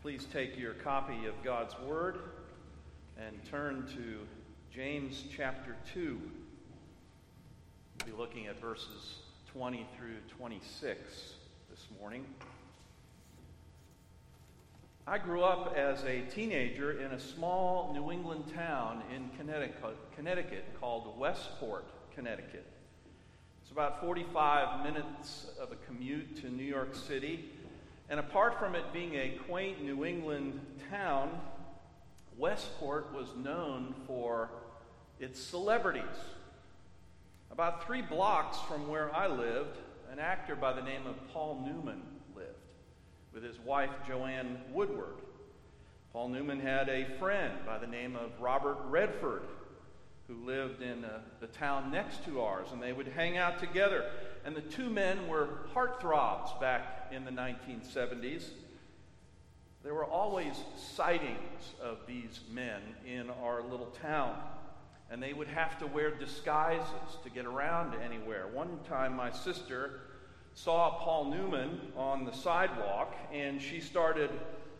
Please take your copy of God's Word and turn to James chapter 2. We'll be looking at verses 20 through 26 this morning. I grew up as a teenager in a small New England town in Connecticut, Connecticut called Westport, Connecticut. It's about 45 minutes of a commute to New York City and apart from it being a quaint New England town, Westport was known for its celebrities. About three blocks from where I lived, an actor by the name of Paul Newman lived with his wife Joanne Woodward. Paul Newman had a friend by the name of Robert Redford who lived in uh, the town next to ours, and they would hang out together. And the two men were heartthrobs back in the 1970s. There were always sightings of these men in our little town, and they would have to wear disguises to get around anywhere. One time, my sister saw Paul Newman on the sidewalk, and she started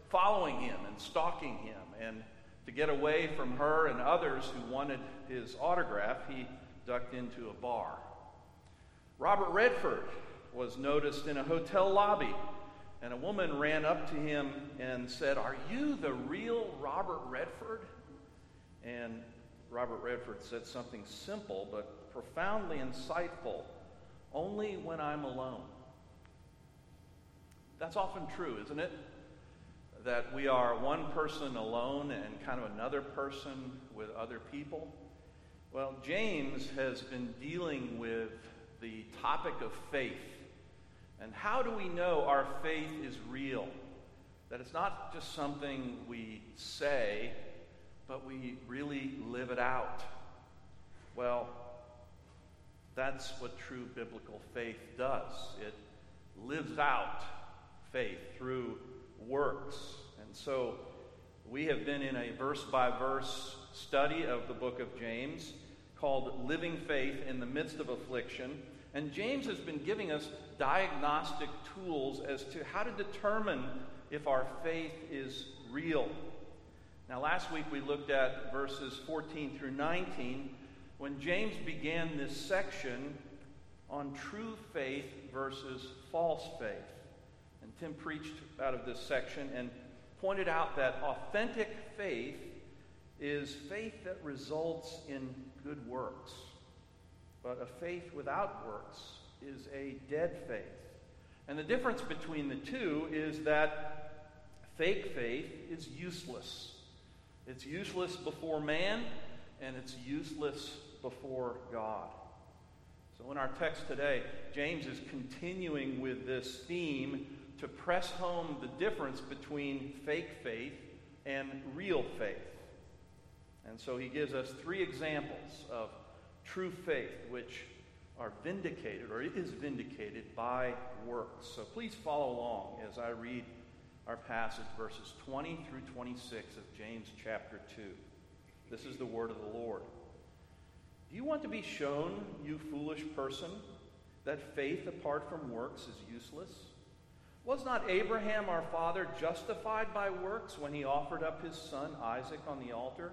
following him and stalking him. And to get away from her and others who wanted his autograph, he ducked into a bar. Robert Redford was noticed in a hotel lobby, and a woman ran up to him and said, Are you the real Robert Redford? And Robert Redford said something simple but profoundly insightful only when I'm alone. That's often true, isn't it? that we are one person alone and kind of another person with other people? Well, James has been dealing with the topic of faith. And how do we know our faith is real? That it's not just something we say, but we really live it out. Well, that's what true biblical faith does. It lives out faith through works. And so we have been in a verse by verse study of the book of James called Living Faith in the Midst of Affliction. And James has been giving us diagnostic tools as to how to determine if our faith is real. Now, last week we looked at verses 14 through 19 when James began this section on true faith versus false faith. And Tim preached out of this section and pointed out that authentic faith is faith that results in good works. But a faith without works is a dead faith. And the difference between the two is that fake faith is useless. It's useless before man, and it's useless before God. So, in our text today, James is continuing with this theme to press home the difference between fake faith and real faith. And so he gives us three examples of true faith which are vindicated or is vindicated by works. So please follow along as I read our passage, verses 20 through 26 of James chapter 2. This is the word of the Lord. Do you want to be shown, you foolish person, that faith apart from works is useless? Was not Abraham our father justified by works when he offered up his son Isaac on the altar?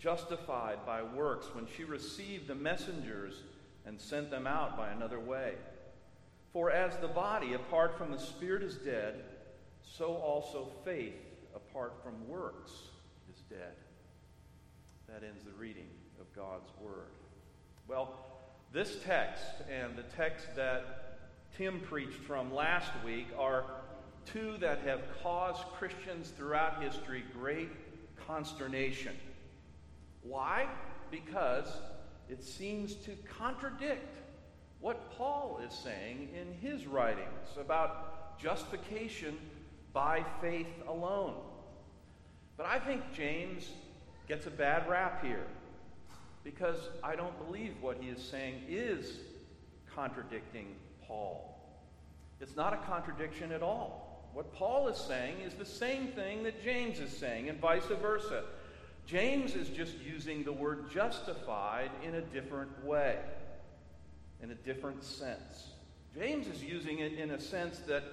justified by works when she received the messengers and sent them out by another way? For as the body apart from the spirit is dead, so also faith apart from works is dead. That ends the reading of God's word. Well, this text and the text that Tim preached from last week are two that have caused Christians throughout history great consternation. Why? Because it seems to contradict what Paul is saying in his writings about justification by faith alone. But I think James gets a bad rap here because I don't believe what he is saying is contradicting Paul. It's not a contradiction at all. What Paul is saying is the same thing that James is saying, and vice versa. James is just using the word justified in a different way, in a different sense. James is using it in a sense that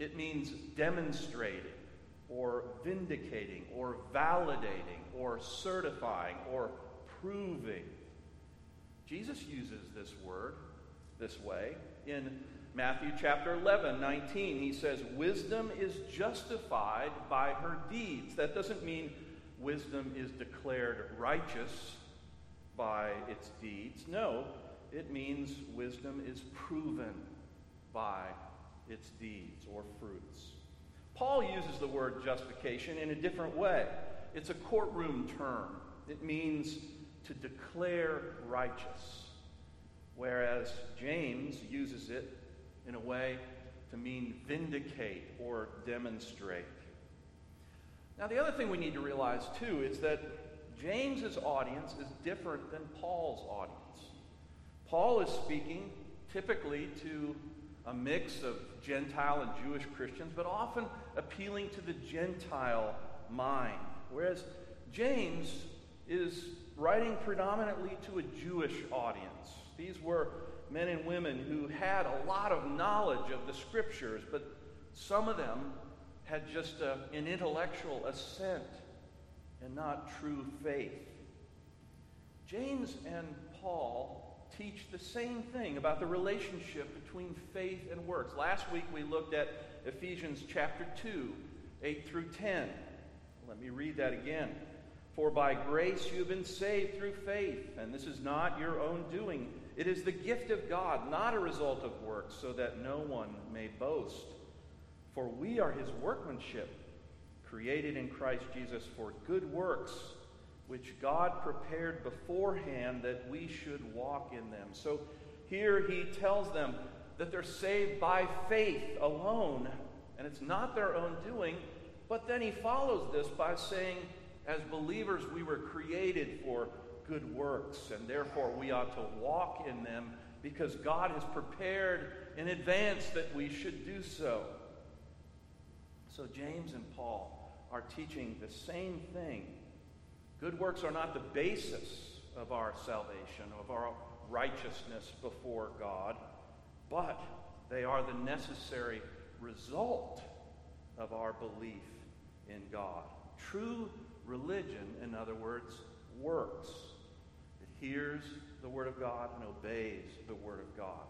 it means demonstrating, or vindicating, or validating, or certifying, or proving. Jesus uses this word this way in Matthew chapter 11, 19. He says, Wisdom is justified by her deeds. That doesn't mean wisdom is declared righteous by its deeds. No, it means wisdom is proven by its deeds or fruits. Paul uses the word justification in a different way. It's a courtroom term. It means to declare righteous, whereas James uses it in a way to mean vindicate or demonstrate. Now, the other thing we need to realize, too, is that James's audience is different than Paul's audience. Paul is speaking typically to a mix of Gentile and Jewish Christians, but often appealing to the Gentile mind, whereas James is writing predominantly to a Jewish audience. These were men and women who had a lot of knowledge of the scriptures, but some of them had just a, an intellectual assent and not true faith. James and Paul teach the same thing about the relationship between faith and works. Last week we looked at Ephesians chapter 2, 8 through 10. Let me read that again. For by grace you have been saved through faith, and this is not your own doing. It is the gift of God, not a result of works, so that no one may boast. For we are his workmanship, created in Christ Jesus for good works, which God prepared beforehand that we should walk in them. So here he tells them that they're saved by faith alone, and it's not their own doing. But then he follows this by saying, as believers, we were created for good works, and therefore we ought to walk in them because God has prepared in advance that we should do so. So James and Paul are teaching the same thing. Good works are not the basis of our salvation, of our righteousness before God, but they are the necessary result of our belief in God. True religion, in other words, works. It hears the Word of God and obeys the Word of God.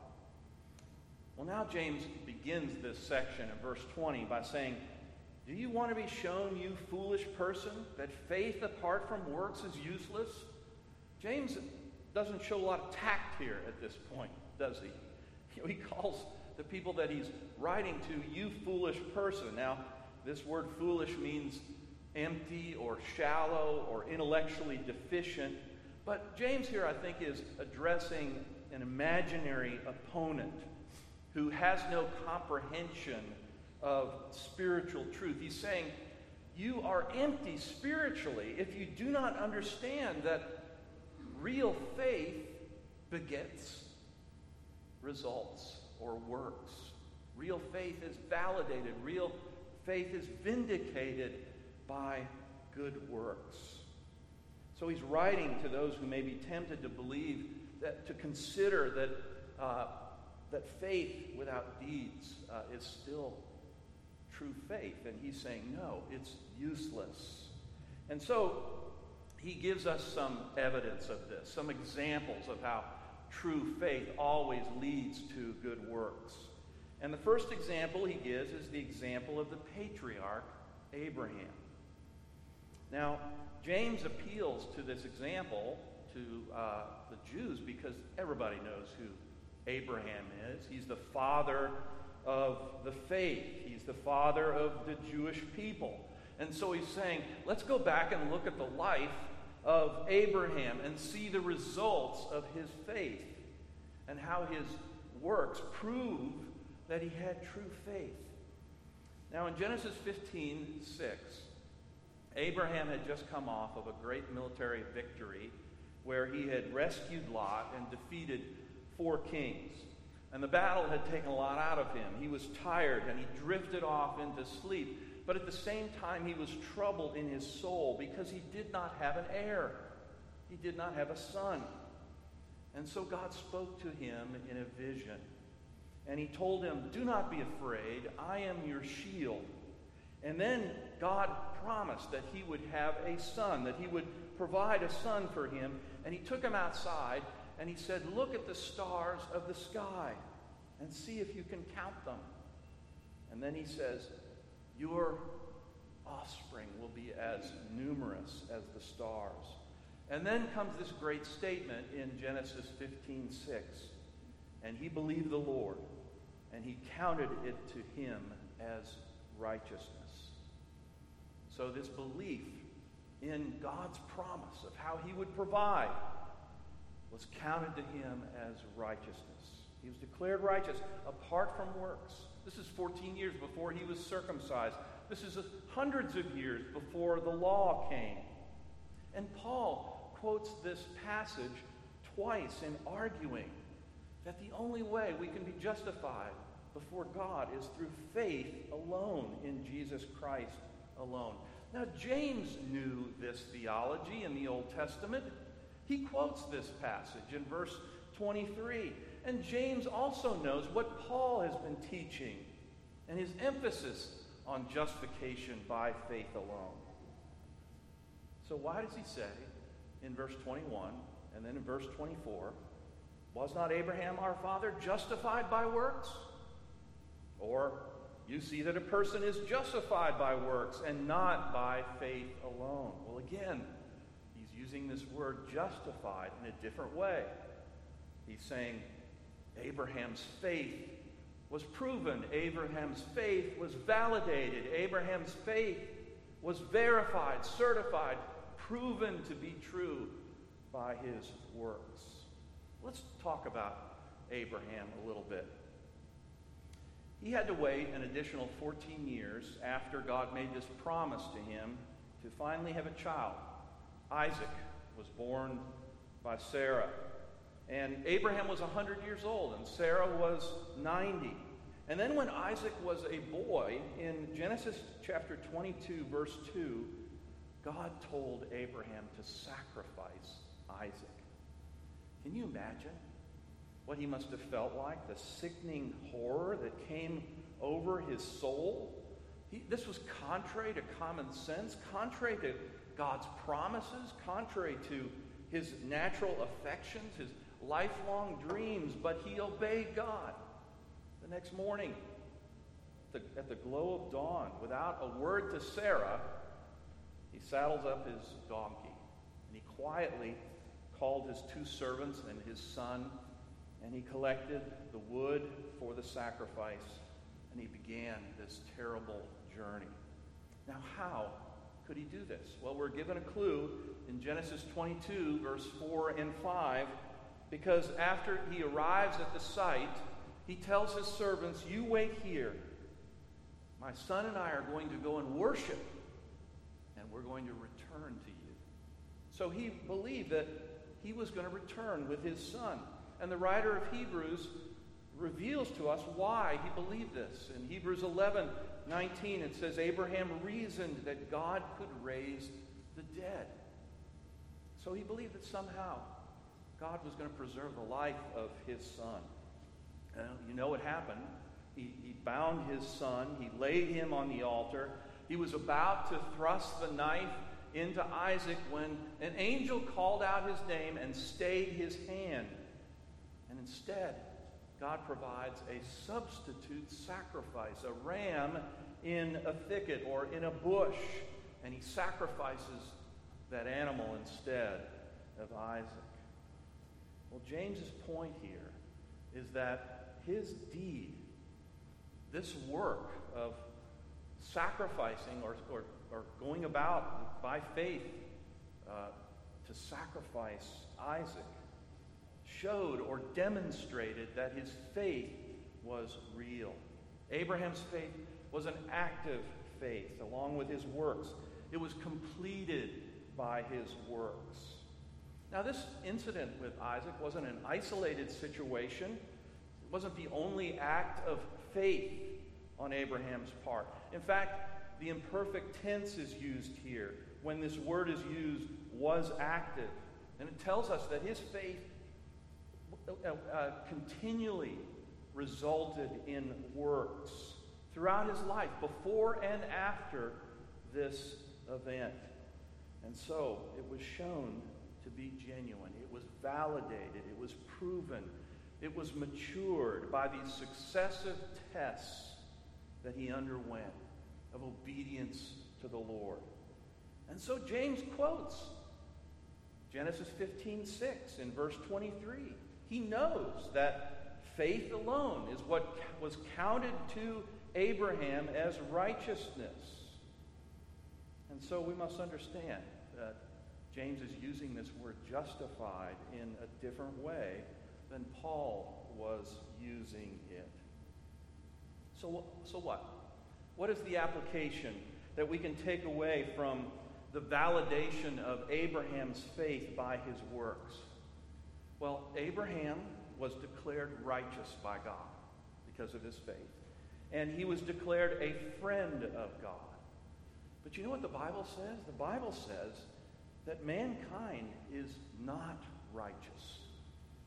Well, now James begins this section in verse 20 by saying, Do you want to be shown, you foolish person, that faith apart from works is useless? James doesn't show a lot of tact here at this point, does he? He calls the people that he's writing to, you foolish person. Now, this word foolish means empty or shallow or intellectually deficient. But James here, I think, is addressing an imaginary opponent who has no comprehension of spiritual truth. He's saying, You are empty spiritually if you do not understand that real faith begets results or works. Real faith is validated, real faith is vindicated by good works. So he's writing to those who may be tempted to believe that, to consider that, uh, that faith without deeds uh, is still true faith. And he's saying, no, it's useless. And so he gives us some evidence of this, some examples of how true faith always leads to good works. And the first example he gives is the example of the patriarch Abraham. Now, James appeals to this example to uh, the Jews because everybody knows who Abraham is. He's the father of the faith, he's the father of the Jewish people. And so he's saying, let's go back and look at the life of Abraham and see the results of his faith and how his works prove that he had true faith. Now, in Genesis 15 6, Abraham had just come off of a great military victory where he had rescued Lot and defeated four kings. And the battle had taken a lot out of him. He was tired and he drifted off into sleep. But at the same time, he was troubled in his soul because he did not have an heir. He did not have a son. And so God spoke to him in a vision. And he told him, Do not be afraid. I am your shield. And then God promised that he would have a son, that he would provide a son for him. And he took him outside and he said, Look at the stars of the sky and see if you can count them. And then he says, Your offspring will be as numerous as the stars. And then comes this great statement in Genesis 15 6. And he believed the Lord, and he counted it to him as righteousness. So, this belief in God's promise of how he would provide was counted to him as righteousness. He was declared righteous apart from works. This is 14 years before he was circumcised. This is hundreds of years before the law came. And Paul quotes this passage twice in arguing that the only way we can be justified before God is through faith alone in Jesus Christ alone. Now, James knew this theology in the Old Testament. He quotes this passage in verse 23. And James also knows what Paul has been teaching and his emphasis on justification by faith alone. So, why does he say in verse 21 and then in verse 24, Was not Abraham our father justified by works? Or you see that a person is justified by works and not by faith alone. Well, again, using this word justified in a different way. He's saying Abraham's faith was proven, Abraham's faith was validated, Abraham's faith was verified, certified, proven to be true by his works. Let's talk about Abraham a little bit. He had to wait an additional 14 years after God made this promise to him to finally have a child. Isaac was born by Sarah. And Abraham was 100 years old, and Sarah was 90. And then, when Isaac was a boy, in Genesis chapter 22, verse 2, God told Abraham to sacrifice Isaac. Can you imagine? what he must have felt like, the sickening horror that came over his soul. He, this was contrary to common sense, contrary to God's promises, contrary to his natural affections, his lifelong dreams, but he obeyed God. The next morning, at the glow of dawn, without a word to Sarah, he saddles up his donkey and he quietly called his two servants and his son and he collected the wood for the sacrifice, and he began this terrible journey. Now, how could he do this? Well, we're given a clue in Genesis 22, verse 4 and 5, because after he arrives at the site, he tells his servants, You wait here. My son and I are going to go and worship, and we're going to return to you. So he believed that he was going to return with his son. And the writer of Hebrews reveals to us why he believed this. In Hebrews 11 19, it says, Abraham reasoned that God could raise the dead. So he believed that somehow God was going to preserve the life of his son. And you know what happened? He, he bound his son, he laid him on the altar. He was about to thrust the knife into Isaac when an angel called out his name and stayed his hand. And instead, God provides a substitute sacrifice, a ram in a thicket or in a bush, and he sacrifices that animal instead of Isaac. Well, James's point here is that his deed, this work of sacrificing or, or, or going about by faith uh, to sacrifice Isaac, showed or demonstrated that his faith was real. Abraham's faith was an active faith, along with his works. it was completed by his works. Now, this incident with Isaac wasn't an isolated situation. It wasn't the only act of faith on Abraham's part. In fact, the imperfect tense is used here. When this word is used, was active. And it tells us that his faith uh, uh, continually resulted in works throughout his life, before and after this event. And so it was shown to be genuine. It was validated. It was proven. It was matured by these successive tests that he underwent of obedience to the Lord. And so James quotes Genesis 15 6 in verse 23. He knows that faith alone is what was counted to Abraham as righteousness. And so we must understand that James is using this word justified in a different way than Paul was using it. So, so what? What is the application that we can take away from the validation of Abraham's faith by his works? Well, Abraham was declared righteous by God because of his faith. And he was declared a friend of God. But you know what the Bible says? The Bible says that mankind is not righteous.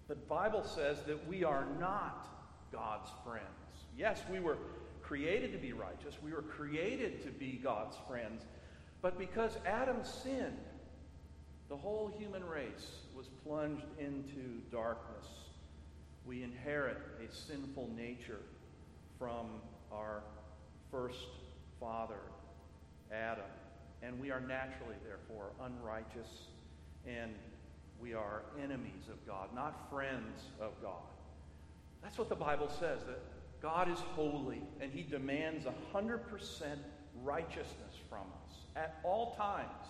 The Bible says that we are not God's friends. Yes, we were created to be righteous, we were created to be God's friends. But because Adam sinned, the whole human race was plunged into darkness. We inherit a sinful nature from our first father, Adam. And we are naturally, therefore, unrighteous and we are enemies of God, not friends of God. That's what the Bible says, that God is holy and he demands 100% righteousness from us at all times,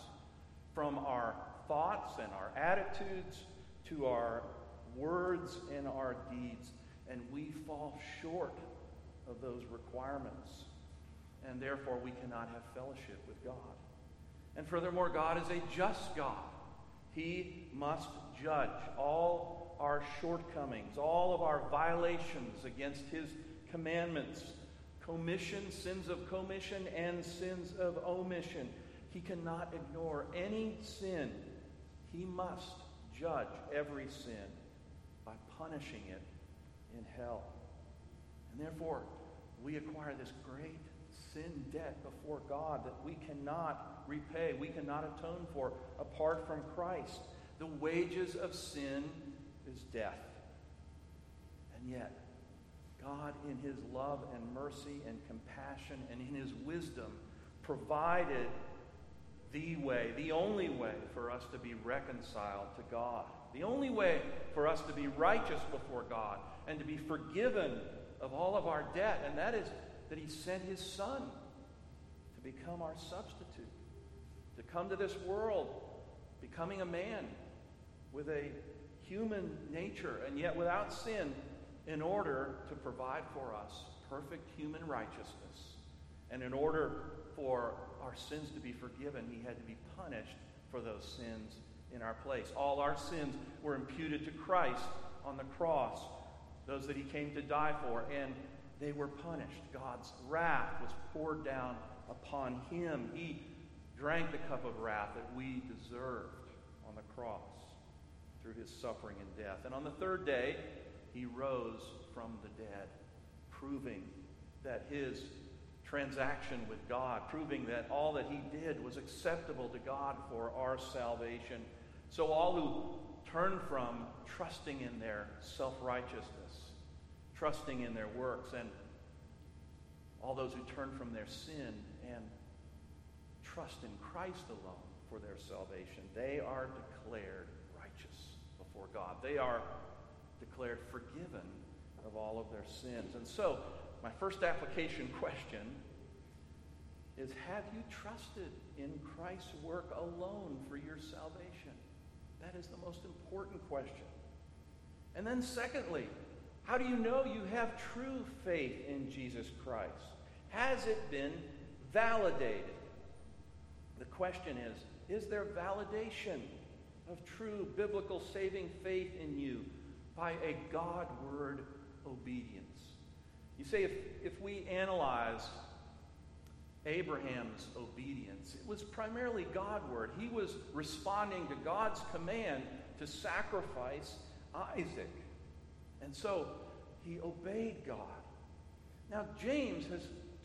from our thoughts and our attitudes to our words and our deeds. And we fall short of those requirements. And therefore, we cannot have fellowship with God. And furthermore, God is a just God. He must judge all our shortcomings, all of our violations against His commandments, commission, sins of commission, and sins of omission. He cannot ignore any sin. He must judge every sin by punishing it in hell. And therefore, we acquire this great sin debt before God that we cannot repay, we cannot atone for apart from Christ. The wages of sin is death. And yet, God, in His love and mercy and compassion and in His wisdom, provided the way, the only way for us to be reconciled to God, the only way for us to be righteous before God and to be forgiven of all of our debt, and that is that He sent His Son to become our substitute, to come to this world, becoming a man with a human nature and yet without sin, in order to provide for us perfect human righteousness. And in order for our sins to be forgiven, He had to be punished for those sins in our place. All our sins were imputed to Christ on the cross those that he came to die for, and they were punished. God's wrath was poured down upon him. He drank the cup of wrath that we deserved on the cross through his suffering and death. And on the third day, he rose from the dead, proving that his transaction with God, proving that all that he did was acceptable to God for our salvation. So all who turn from trusting in their self righteousness trusting in their works, and all those who turn from their sin and trust in Christ alone for their salvation, they are declared righteous before God. They are declared forgiven of all of their sins. And so, my first application question is Have you trusted in Christ's work alone for your salvation? That is the most important question. And then, secondly, how do you know you have true faith in Jesus Christ? Has it been validated? The question is Is there validation of true biblical saving faith in you by a God word obedience? You say, if, if we analyze Abraham's obedience, it was primarily God word. He was responding to God's command to sacrifice Isaac. And so he obeyed God. Now, James has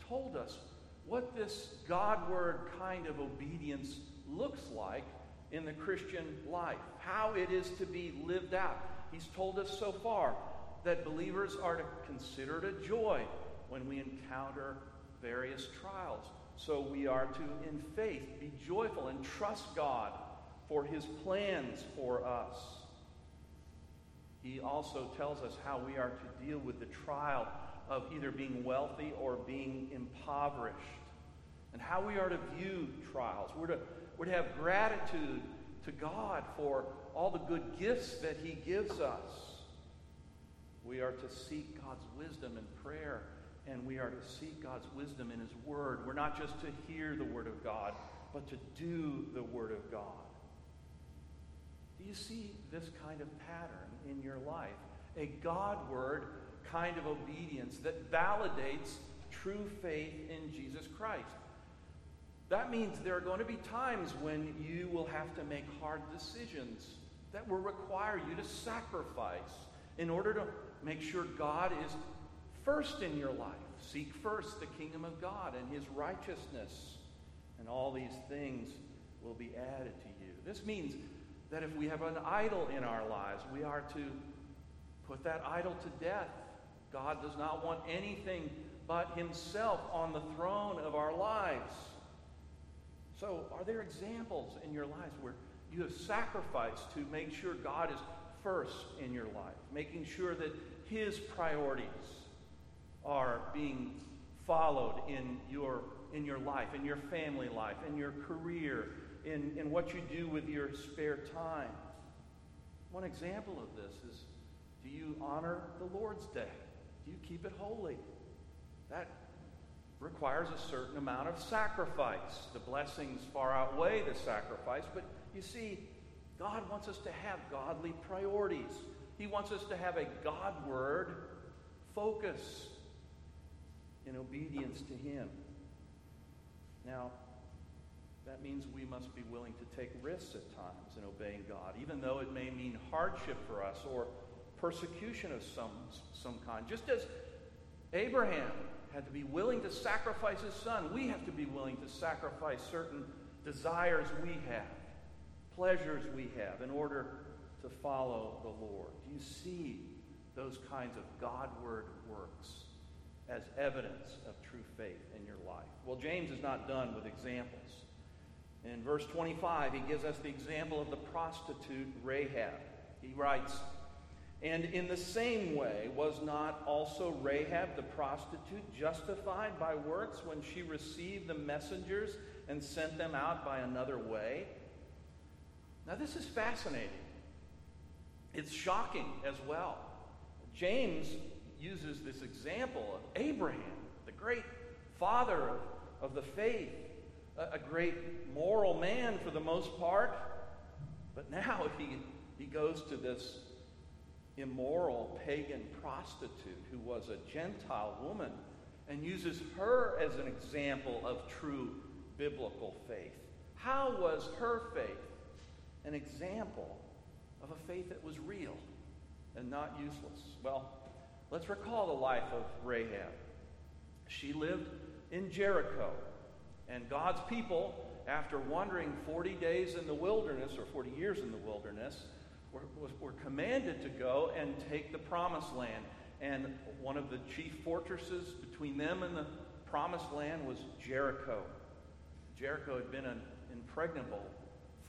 told us what this Godward kind of obedience looks like in the Christian life, how it is to be lived out. He's told us so far that believers are to consider it a joy when we encounter various trials. So we are to, in faith, be joyful and trust God for his plans for us. He also tells us how we are to deal with the trial of either being wealthy or being impoverished, and how we are to view trials. We're to, we're to have gratitude to God for all the good gifts that He gives us. We are to seek God's wisdom in prayer, and we are to seek God's wisdom in His Word. We're not just to hear the Word of God, but to do the Word of God. Do you see this kind of pattern in your life? A Godward kind of obedience that validates true faith in Jesus Christ. That means there are going to be times when you will have to make hard decisions that will require you to sacrifice in order to make sure God is first in your life. Seek first the kingdom of God and his righteousness, and all these things will be added to you. This means that if we have an idol in our lives, we are to put that idol to death. God does not want anything but Himself on the throne of our lives. So, are there examples in your lives where you have sacrificed to make sure God is first in your life, making sure that His priorities are being followed in your, in your life, in your family life, in your career, in, in what you do with your spare time. One example of this is do you honor the Lord's Day? Do you keep it holy? That requires a certain amount of sacrifice. The blessings far outweigh the sacrifice, but you see, God wants us to have godly priorities. He wants us to have a Godward focus in obedience to Him. Now, that means we must be willing to take risks at times in obeying God, even though it may mean hardship for us or persecution of some, some kind. Just as Abraham had to be willing to sacrifice his son, we have to be willing to sacrifice certain desires we have, pleasures we have, in order to follow the Lord. Do you see those kinds of Godward works as evidence of true faith in your life? Well, James is not done with examples. In verse 25, he gives us the example of the prostitute Rahab. He writes, And in the same way, was not also Rahab the prostitute justified by works when she received the messengers and sent them out by another way? Now, this is fascinating. It's shocking as well. James uses this example of Abraham, the great father of, the faith a, great moral man for the most part. But now he, he goes to this immoral pagan prostitute who was a Gentile woman and uses her as an example of true biblical faith. How was her faith an example of a faith that was real and not useless? Well, let's recall the life of Rahab. She lived in Jericho, and God's people, after wandering 40 days in the wilderness, or 40 years in the wilderness, were, were commanded to go and take the promised land. And one of the chief fortresses between them and the promised land was Jericho. Jericho had been an impregnable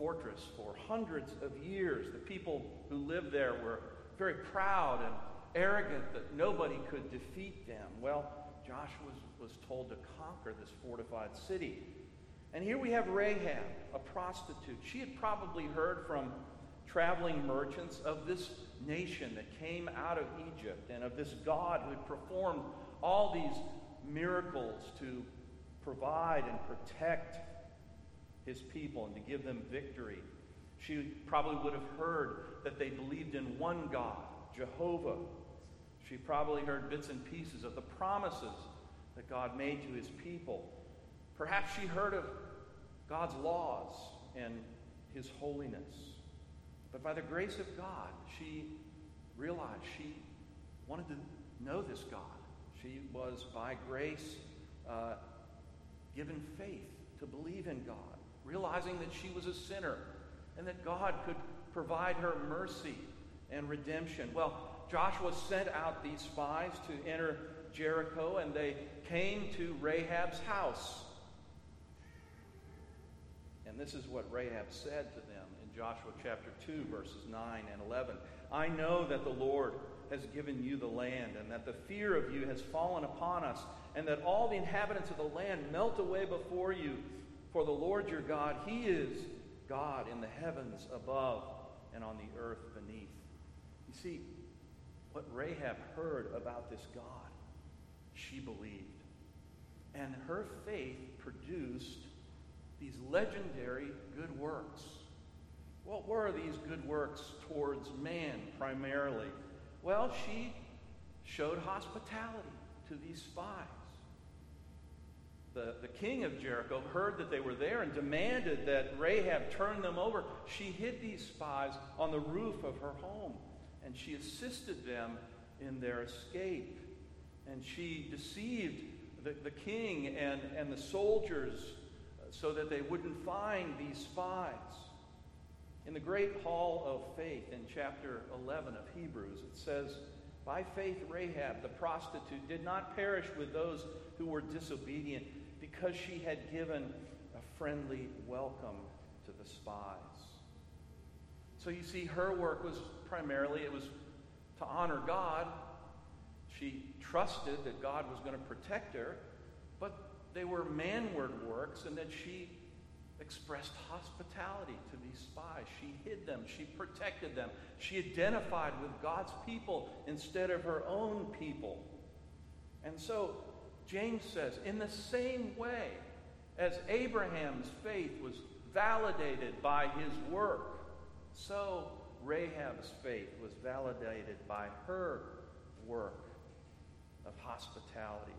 fortress for hundreds of years. The people who lived there were very proud and arrogant that nobody could defeat them. Well, Joshua was was told to conquer this fortified city. And here we have Rahab, a prostitute. She had probably heard from traveling merchants of this nation that came out of Egypt and of this God who had performed all these miracles to provide and protect his people and to give them victory. She probably would have heard that they believed in one God, Jehovah. She probably heard bits and pieces of the promises that God made to his people. Perhaps she heard of God's laws and his holiness. But by the grace of God, she realized she wanted to know this God. She was, by grace, uh, given faith to believe in God, realizing that she was a sinner and that God could provide her mercy and redemption. Well, Joshua sent out these spies to enter Jericho, and they came to Rahab's house. And this is what Rahab said to them in Joshua chapter 2, verses 9 and 11. I know that the Lord has given you the land, and that the fear of you has fallen upon us, and that all the inhabitants of the land melt away before you. For the Lord your God, He is God in the heavens above and on the earth beneath. You see, what Rahab heard about this God, she believed. And her faith produced these legendary good works. What were these good works towards man primarily? Well, she showed hospitality to these spies. The, the king of Jericho heard that they were there and demanded that Rahab turn them over. She hid these spies on the roof of her home, and she assisted them in their escape. And she deceived the, the king and, and the soldiers uh, so that they wouldn't find these spies. In the great hall of faith in chapter 11 of Hebrews, it says, By faith, Rahab, the prostitute, did not perish with those who were disobedient because she had given a friendly welcome to the spies. So you see, her work was primarily, it was to honor God. She trusted that God was going to protect her, but they were manward works and that she expressed hospitality to these spies. She hid them, she protected them, she identified with God's people instead of her own people. And so James says, in the same way as Abraham's faith was validated by his work, so Rahab's faith was validated by her work of hospitality,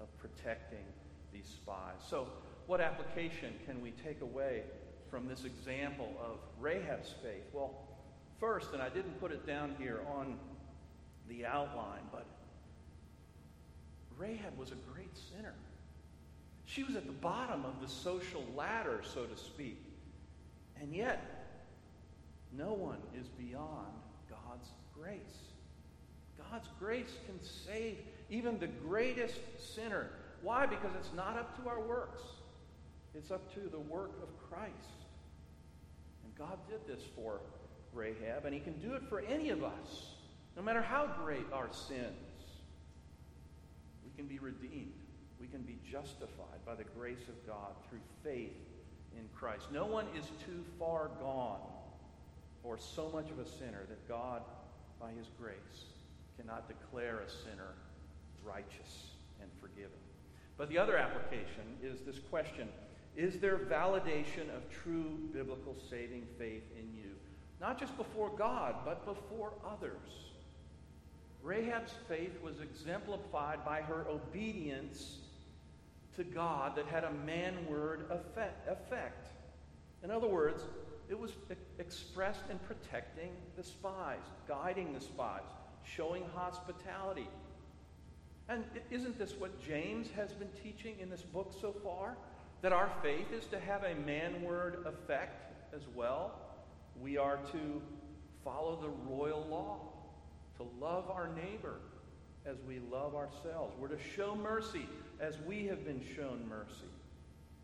of protecting these spies. So, what application can we take away from this example of Rahab's faith? Well, first, and I didn't put it down here on the outline, but Rahab was a great sinner. She was at the bottom of the social ladder, so to speak. And yet, no one is beyond God's grace. God's grace can save even the greatest sinner. Why? Because it's not up to our works. It's up to the work of Christ. And God did this for Rahab, and He can do it for any of us, no matter how great our sins. Can be redeemed. We can be justified by the grace of God through faith in Christ. No one is too far gone or so much of a sinner that God, by His grace, cannot declare a sinner righteous and forgiven. But the other application is this question Is there validation of true biblical saving faith in you? Not just before God, but before others. Rahab's faith was exemplified by her obedience to God that had a manward effect. In other words, it was expressed in protecting the spies, guiding the spies, showing hospitality. And isn't this what James has been teaching in this book so far? That our faith is to have a manward effect as well. We are to follow the royal law, to love our neighbor as we love ourselves. We're to show mercy as we have been shown mercy.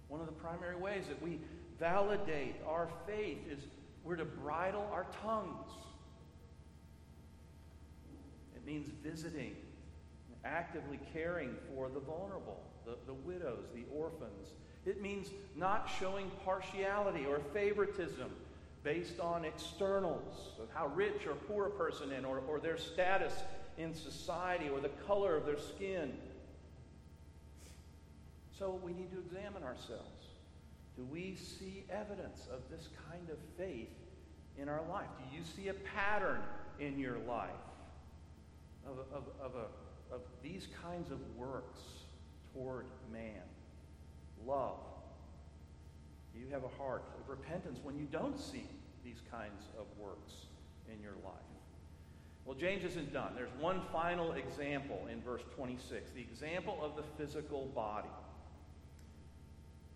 One of the primary ways that we validate our faith is we're to bridle our tongues. It means visiting, actively caring for the vulnerable, the, the widows, the orphans. It means not showing partiality or favoritism based on externals of how rich or poor a person is, or, or their status in society, or the color of their skin. So we need to examine ourselves. Do we see evidence of this kind of faith in our life? Do you see a pattern in your life of, of, of, a, of these kinds of works toward man? Love. You have a heart of repentance when you don't see these kinds of works in your life? Well, James isn't done. There's one final example in verse 26 the example of the physical body.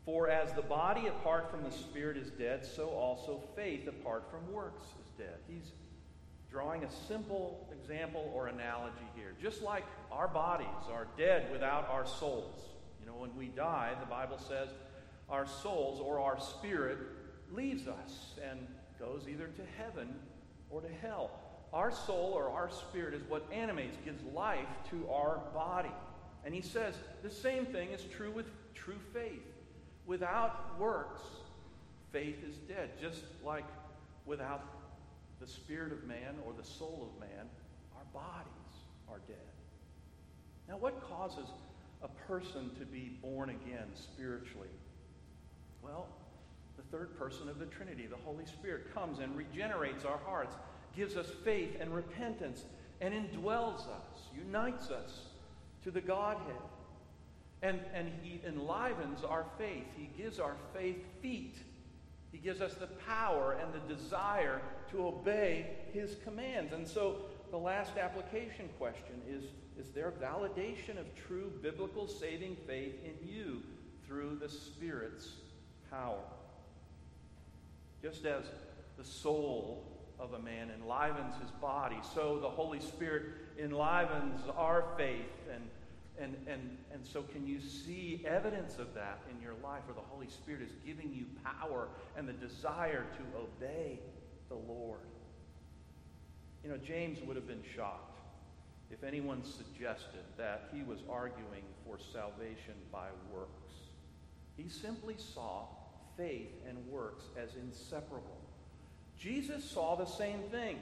For as the body apart from the spirit is dead, so also faith apart from works is dead. He's drawing a simple example or analogy here. Just like our bodies are dead without our souls. You know, when we die, the Bible says our souls or our spirit leaves us and goes either to heaven or to hell. Our soul or our spirit is what animates, gives life to our body. And he says the same thing is true with true faith. Without works, faith is dead, just like without the spirit of man or the soul of man, our bodies are dead. Now, what causes a person to be born again spiritually? Well, the third person of the Trinity, the Holy Spirit, comes and regenerates our hearts, gives us faith and repentance, and indwells us, unites us to the Godhead. And, and he enlivens our faith. He gives our faith feet. He gives us the power and the desire to obey his commands. And so the last application question is Is there validation of true biblical saving faith in you through the Spirit's power? Just as the soul of a man enlivens his body, so the Holy Spirit enlivens our faith and and, and, and so, can you see evidence of that in your life where the Holy Spirit is giving you power and the desire to obey the Lord? You know, James would have been shocked if anyone suggested that he was arguing for salvation by works. He simply saw faith and works as inseparable. Jesus saw the same thing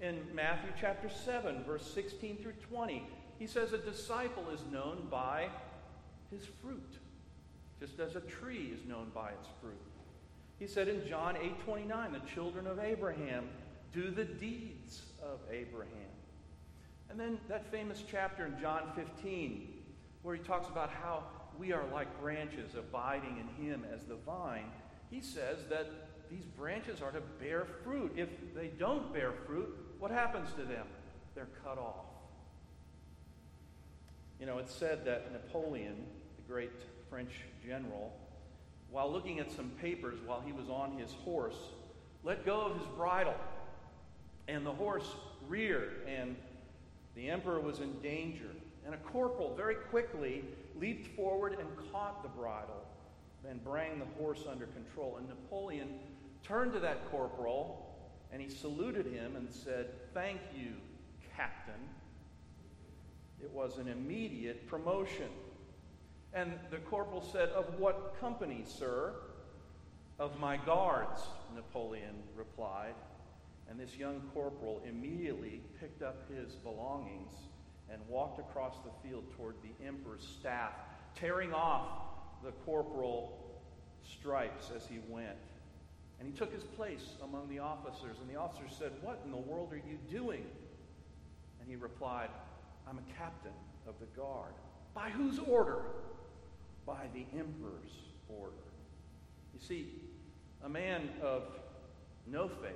in Matthew chapter 7, verse 16 through 20. He says a disciple is known by his fruit, just as a tree is known by its fruit. He said in John 8:29, the children of Abraham do the deeds of Abraham. And then that famous chapter in John 15 where he talks about how we are like branches abiding in him as the vine. He says that these branches are to bear fruit. If they don't bear fruit, what happens to them? They're cut off. You know, it's said that Napoleon, the great French general, while looking at some papers while he was on his horse, let go of his bridle. And the horse reared, and the emperor was in danger. And a corporal very quickly leaped forward and caught the bridle and bring the horse under control. And Napoleon turned to that corporal and he saluted him and said, Thank you, Captain. It was an immediate promotion. And the corporal said, Of what company, sir? Of my guards, Napoleon replied. And this young corporal immediately picked up his belongings and walked across the field toward the emperor's staff, tearing off the corporal stripes as he went. And he took his place among the officers. And the officers said, What in the world are you doing? And he replied, I'm a captain of the guard. By whose order? By the emperor's order. You see, a man of no faith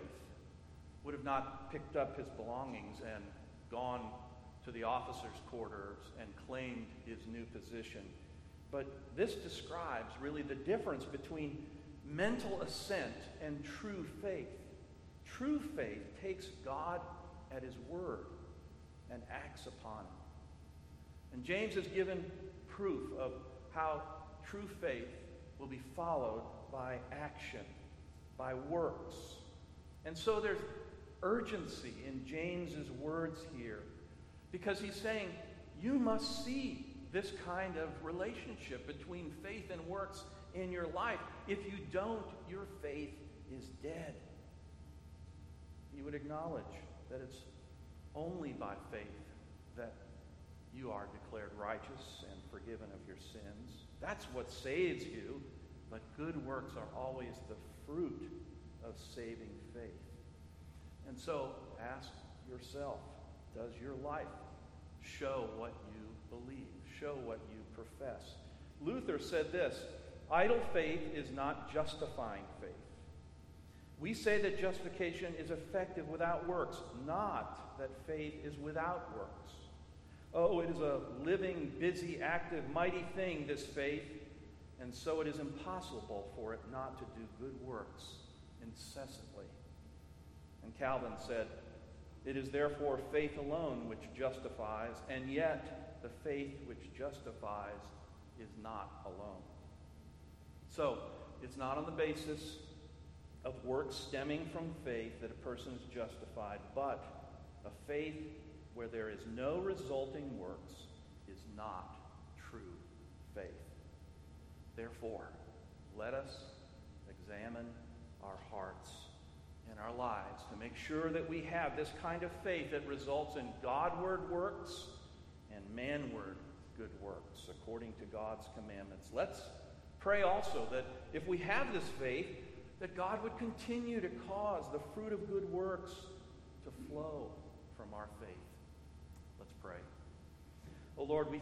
would have not picked up his belongings and gone to the officers' quarters and claimed his new position. But this describes really the difference between mental assent and true faith. True faith takes God at his word and acts upon it. And James has given proof of how true faith will be followed by action, by works. And so there's urgency in James's words here because he's saying you must see this kind of relationship between faith and works in your life. If you don't, your faith is dead. You would acknowledge that it's only by faith that you are declared righteous and forgiven of your sins. That's what saves you. but good works are always the fruit of saving faith. And so ask yourself does your life show what you believe, show what you profess? Luther said this idle faith is not justifying faith. We say that justification is effective without works, not that faith is without works. Oh, it is a living, busy, active, mighty thing, this faith, and so it is impossible for it not to do good works incessantly. And Calvin said, It is therefore faith alone which justifies, and yet the faith which justifies is not alone. So, it's not on the basis of works stemming from faith that a person is justified, but a faith where there is no resulting works is not true faith. Therefore, let us examine our hearts our lives to make sure that we have this kind of faith that results in Godward works and manward good works according to God's commandments. Let's pray also that if we have this faith, that God would continue to cause the fruit of good works to flow from our faith. Let's pray. Oh Lord, we